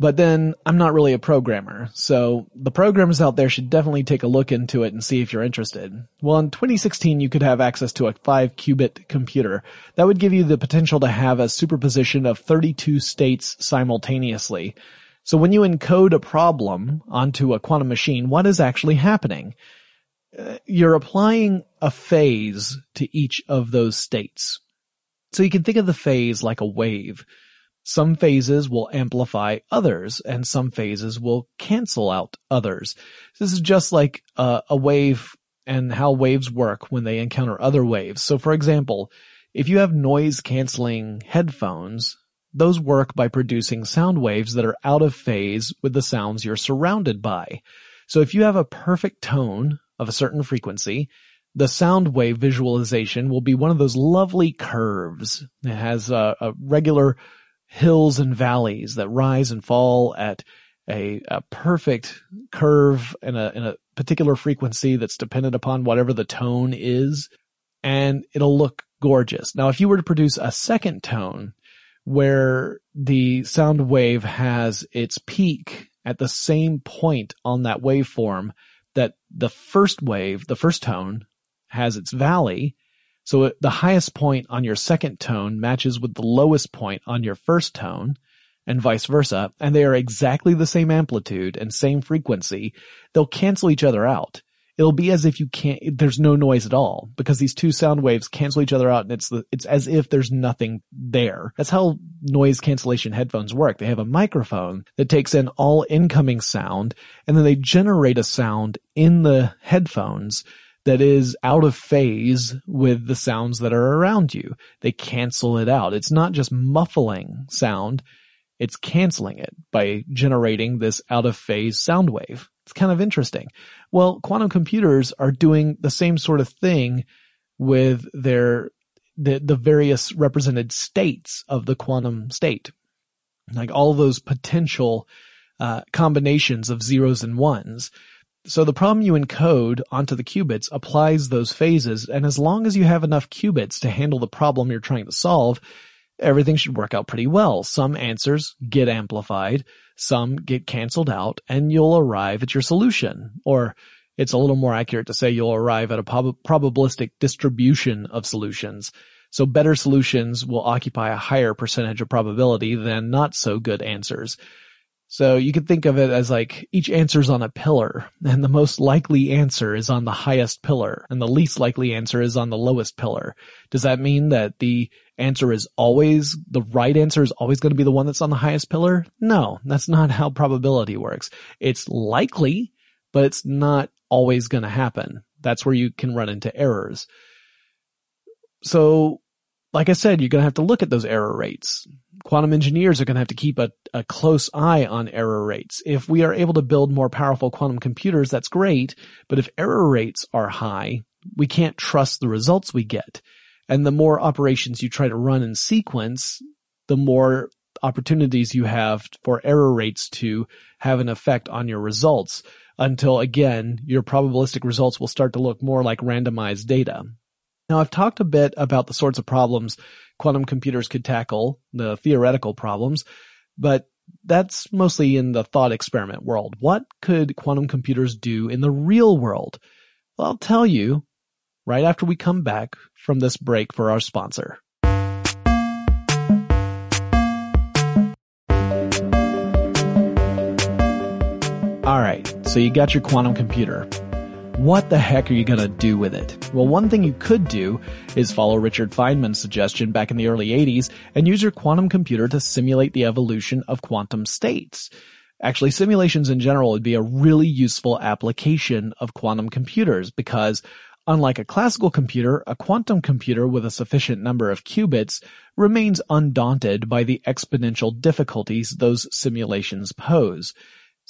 But then I'm not really a programmer, so the programmers out there should definitely take a look into it and see if you're interested. Well, in 2016, you could have access to a 5 qubit computer. That would give you the potential to have a superposition of 32 states simultaneously. So when you encode a problem onto a quantum machine, what is actually happening? Uh, you're applying a phase to each of those states. So you can think of the phase like a wave. Some phases will amplify others and some phases will cancel out others. This is just like a, a wave and how waves work when they encounter other waves. So for example, if you have noise canceling headphones, those work by producing sound waves that are out of phase with the sounds you're surrounded by. So if you have a perfect tone of a certain frequency, the sound wave visualization will be one of those lovely curves. It has a, a regular hills and valleys that rise and fall at a, a perfect curve a, in a particular frequency that's dependent upon whatever the tone is. And it'll look gorgeous. Now, if you were to produce a second tone where the sound wave has its peak at the same point on that waveform that the first wave, the first tone has its valley. So the highest point on your second tone matches with the lowest point on your first tone and vice versa, and they are exactly the same amplitude and same frequency, they'll cancel each other out. It'll be as if you can't, there's no noise at all because these two sound waves cancel each other out and it's the, it's as if there's nothing there. That's how noise cancellation headphones work. They have a microphone that takes in all incoming sound and then they generate a sound in the headphones that is out of phase with the sounds that are around you. They cancel it out. It's not just muffling sound. It's canceling it by generating this out of phase sound wave. It's kind of interesting. Well, quantum computers are doing the same sort of thing with their, the, the various represented states of the quantum state. Like all those potential, uh, combinations of zeros and ones. So the problem you encode onto the qubits applies those phases, and as long as you have enough qubits to handle the problem you're trying to solve, everything should work out pretty well. Some answers get amplified, some get canceled out, and you'll arrive at your solution. Or it's a little more accurate to say you'll arrive at a prob- probabilistic distribution of solutions. So better solutions will occupy a higher percentage of probability than not so good answers. So you could think of it as like each answer is on a pillar and the most likely answer is on the highest pillar and the least likely answer is on the lowest pillar. Does that mean that the answer is always, the right answer is always going to be the one that's on the highest pillar? No, that's not how probability works. It's likely, but it's not always going to happen. That's where you can run into errors. So like I said, you're going to have to look at those error rates. Quantum engineers are going to have to keep a, a close eye on error rates. If we are able to build more powerful quantum computers, that's great. But if error rates are high, we can't trust the results we get. And the more operations you try to run in sequence, the more opportunities you have for error rates to have an effect on your results until again, your probabilistic results will start to look more like randomized data. Now I've talked a bit about the sorts of problems quantum computers could tackle, the theoretical problems, but that's mostly in the thought experiment world. What could quantum computers do in the real world? Well, I'll tell you right after we come back from this break for our sponsor. Alright, so you got your quantum computer. What the heck are you gonna do with it? Well, one thing you could do is follow Richard Feynman's suggestion back in the early 80s and use your quantum computer to simulate the evolution of quantum states. Actually, simulations in general would be a really useful application of quantum computers because unlike a classical computer, a quantum computer with a sufficient number of qubits remains undaunted by the exponential difficulties those simulations pose.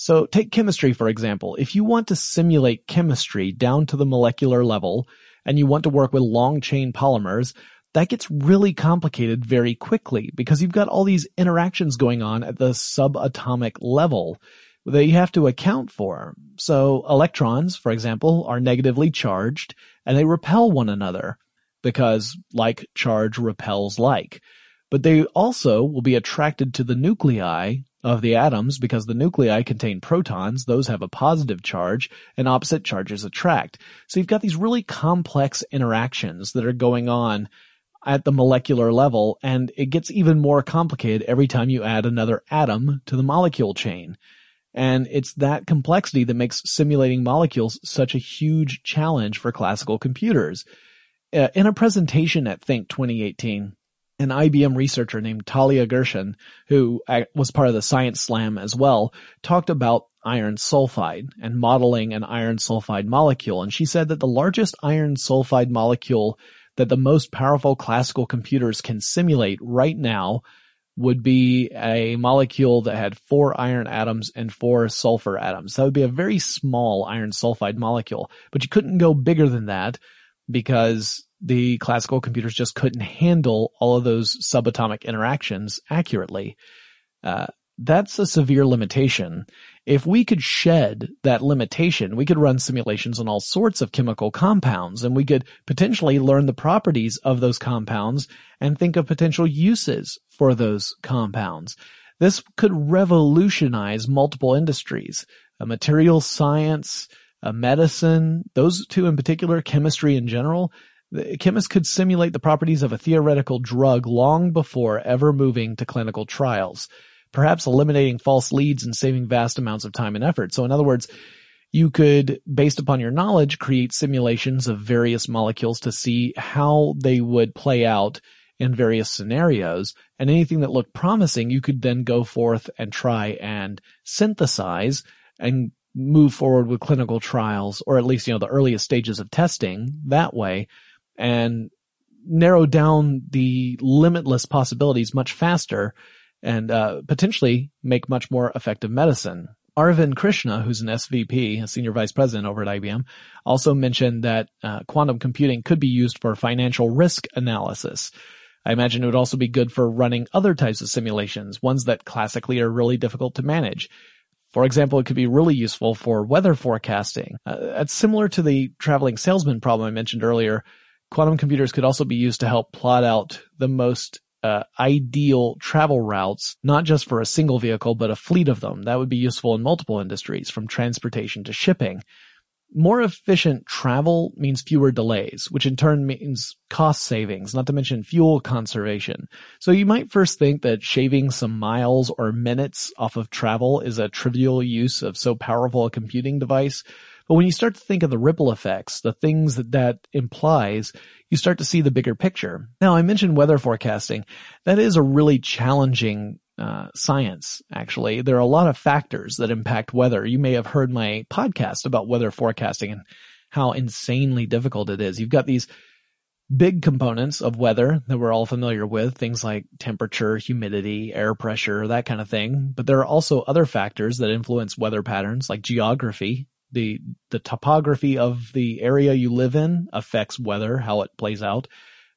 So take chemistry, for example. If you want to simulate chemistry down to the molecular level and you want to work with long chain polymers, that gets really complicated very quickly because you've got all these interactions going on at the subatomic level that you have to account for. So electrons, for example, are negatively charged and they repel one another because like charge repels like. But they also will be attracted to the nuclei of the atoms because the nuclei contain protons, those have a positive charge, and opposite charges attract. So you've got these really complex interactions that are going on at the molecular level, and it gets even more complicated every time you add another atom to the molecule chain. And it's that complexity that makes simulating molecules such a huge challenge for classical computers. Uh, in a presentation at Think 2018, an IBM researcher named Talia Gershon, who uh, was part of the Science Slam as well, talked about iron sulfide and modeling an iron sulfide molecule. And she said that the largest iron sulfide molecule that the most powerful classical computers can simulate right now would be a molecule that had four iron atoms and four sulfur atoms. That would be a very small iron sulfide molecule, but you couldn't go bigger than that because the classical computers just couldn't handle all of those subatomic interactions accurately. Uh, that's a severe limitation. If we could shed that limitation, we could run simulations on all sorts of chemical compounds and we could potentially learn the properties of those compounds and think of potential uses for those compounds. This could revolutionize multiple industries, a material science, a medicine, those two in particular, chemistry in general. The chemists could simulate the properties of a theoretical drug long before ever moving to clinical trials perhaps eliminating false leads and saving vast amounts of time and effort. So in other words, you could, based upon your knowledge, create simulations of various molecules to see how they would play out in various scenarios. And anything that looked promising, you could then go forth and try and synthesize and move forward with clinical trials, or at least, you know, the earliest stages of testing that way and narrow down the limitless possibilities much faster and uh, potentially make much more effective medicine. Arvind Krishna, who's an SVP, a senior vice president over at IBM, also mentioned that uh, quantum computing could be used for financial risk analysis. I imagine it would also be good for running other types of simulations, ones that classically are really difficult to manage. For example, it could be really useful for weather forecasting. Uh, it's similar to the traveling salesman problem I mentioned earlier. Quantum computers could also be used to help plot out the most uh, ideal travel routes, not just for a single vehicle, but a fleet of them. That would be useful in multiple industries, from transportation to shipping. More efficient travel means fewer delays, which in turn means cost savings, not to mention fuel conservation. So you might first think that shaving some miles or minutes off of travel is a trivial use of so powerful a computing device, but when you start to think of the ripple effects, the things that that implies, you start to see the bigger picture. Now, I mentioned weather forecasting. That is a really challenging uh, science, actually. There are a lot of factors that impact weather. You may have heard my podcast about weather forecasting and how insanely difficult it is. You've got these big components of weather that we're all familiar with, things like temperature, humidity, air pressure, that kind of thing. But there are also other factors that influence weather patterns like geography, the the topography of the area you live in affects weather, how it plays out.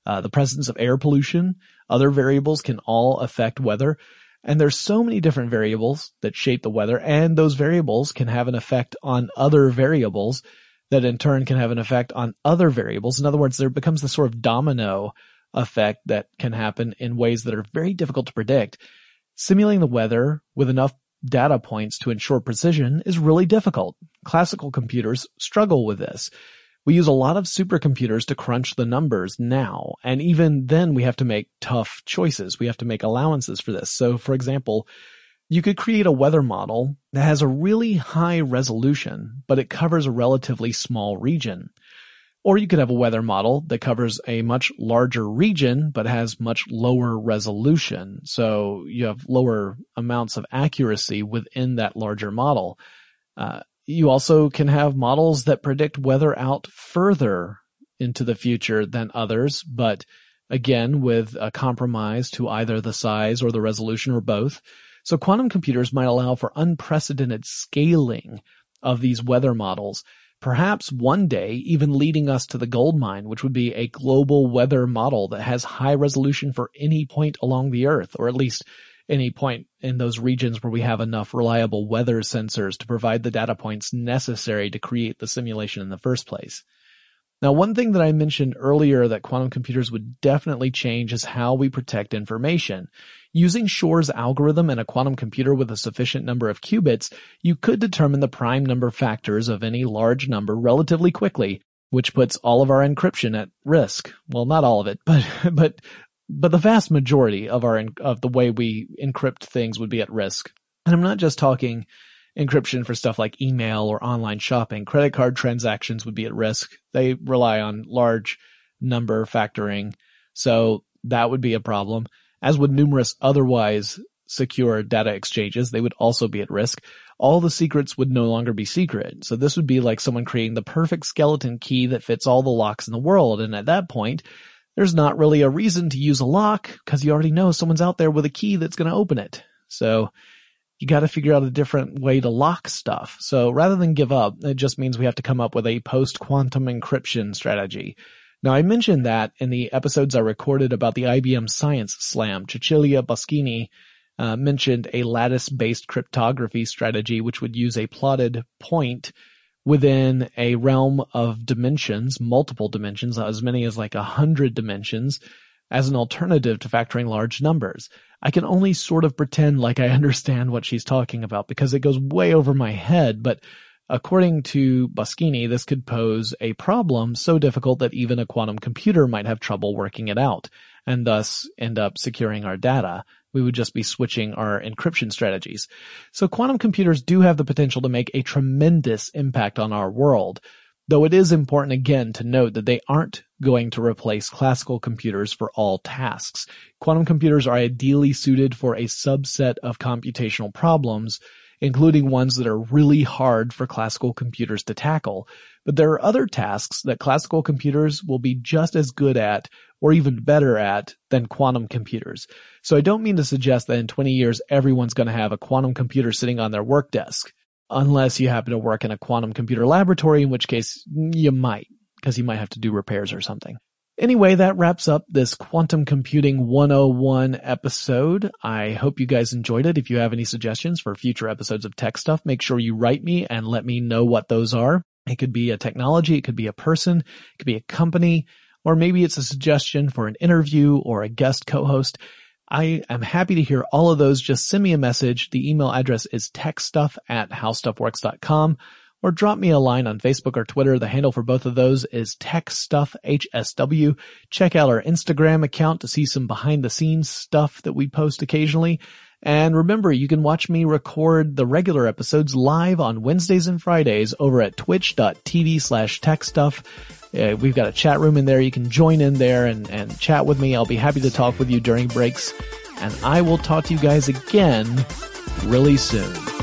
Uh, the presence of air pollution, other variables can all affect weather. And there's so many different variables that shape the weather, and those variables can have an effect on other variables that in turn can have an effect on other variables. In other words, there becomes this sort of domino effect that can happen in ways that are very difficult to predict. Simulating the weather with enough data points to ensure precision is really difficult. Classical computers struggle with this. We use a lot of supercomputers to crunch the numbers now, and even then we have to make tough choices. We have to make allowances for this. So for example, you could create a weather model that has a really high resolution, but it covers a relatively small region. Or you could have a weather model that covers a much larger region, but has much lower resolution. So you have lower amounts of accuracy within that larger model. Uh, you also can have models that predict weather out further into the future than others, but again, with a compromise to either the size or the resolution or both. So quantum computers might allow for unprecedented scaling of these weather models perhaps one day even leading us to the gold mine, which would be a global weather model that has high resolution for any point along the earth, or at least any point in those regions where we have enough reliable weather sensors to provide the data points necessary to create the simulation in the first place. Now, one thing that I mentioned earlier that quantum computers would definitely change is how we protect information. Using Shor's algorithm in a quantum computer with a sufficient number of qubits, you could determine the prime number factors of any large number relatively quickly, which puts all of our encryption at risk. Well, not all of it, but, but, but the vast majority of our, of the way we encrypt things would be at risk. And I'm not just talking encryption for stuff like email or online shopping. Credit card transactions would be at risk. They rely on large number factoring. So that would be a problem, as would numerous otherwise secure data exchanges. They would also be at risk. All the secrets would no longer be secret. So this would be like someone creating the perfect skeleton key that fits all the locks in the world. And at that point, there's not really a reason to use a lock because you already know someone's out there with a key that's going to open it. So you got to figure out a different way to lock stuff. So rather than give up, it just means we have to come up with a post quantum encryption strategy. Now I mentioned that in the episodes I recorded about the IBM Science Slam, Cecilia Boschini uh, mentioned a lattice-based cryptography strategy which would use a plotted point within a realm of dimensions, multiple dimensions, as many as like a hundred dimensions, as an alternative to factoring large numbers. I can only sort of pretend like I understand what she's talking about because it goes way over my head, but according to Boschini, this could pose a problem so difficult that even a quantum computer might have trouble working it out, and thus end up securing our data. We would just be switching our encryption strategies. So quantum computers do have the potential to make a tremendous impact on our world, though it is important again to note that they aren't going to replace classical computers for all tasks. Quantum computers are ideally suited for a subset of computational problems, including ones that are really hard for classical computers to tackle. But there are other tasks that classical computers will be just as good at or even better at than quantum computers. So I don't mean to suggest that in 20 years everyone's going to have a quantum computer sitting on their work desk. Unless you happen to work in a quantum computer laboratory, in which case you might because you might have to do repairs or something. Anyway, that wraps up this Quantum Computing 101 episode. I hope you guys enjoyed it. If you have any suggestions for future episodes of Tech Stuff, make sure you write me and let me know what those are. It could be a technology, it could be a person, it could be a company, or maybe it's a suggestion for an interview or a guest co-host. I am happy to hear all of those. Just send me a message. The email address is techstuff at howstuffworks.com or drop me a line on Facebook or Twitter. The handle for both of those is TechStuffHSW. Check out our Instagram account to see some behind the scenes stuff that we post occasionally. And remember, you can watch me record the regular episodes live on Wednesdays and Fridays over at twitch.tv slash techstuff. Uh, we've got a chat room in there. You can join in there and, and chat with me. I'll be happy to talk with you during breaks. And I will talk to you guys again really soon.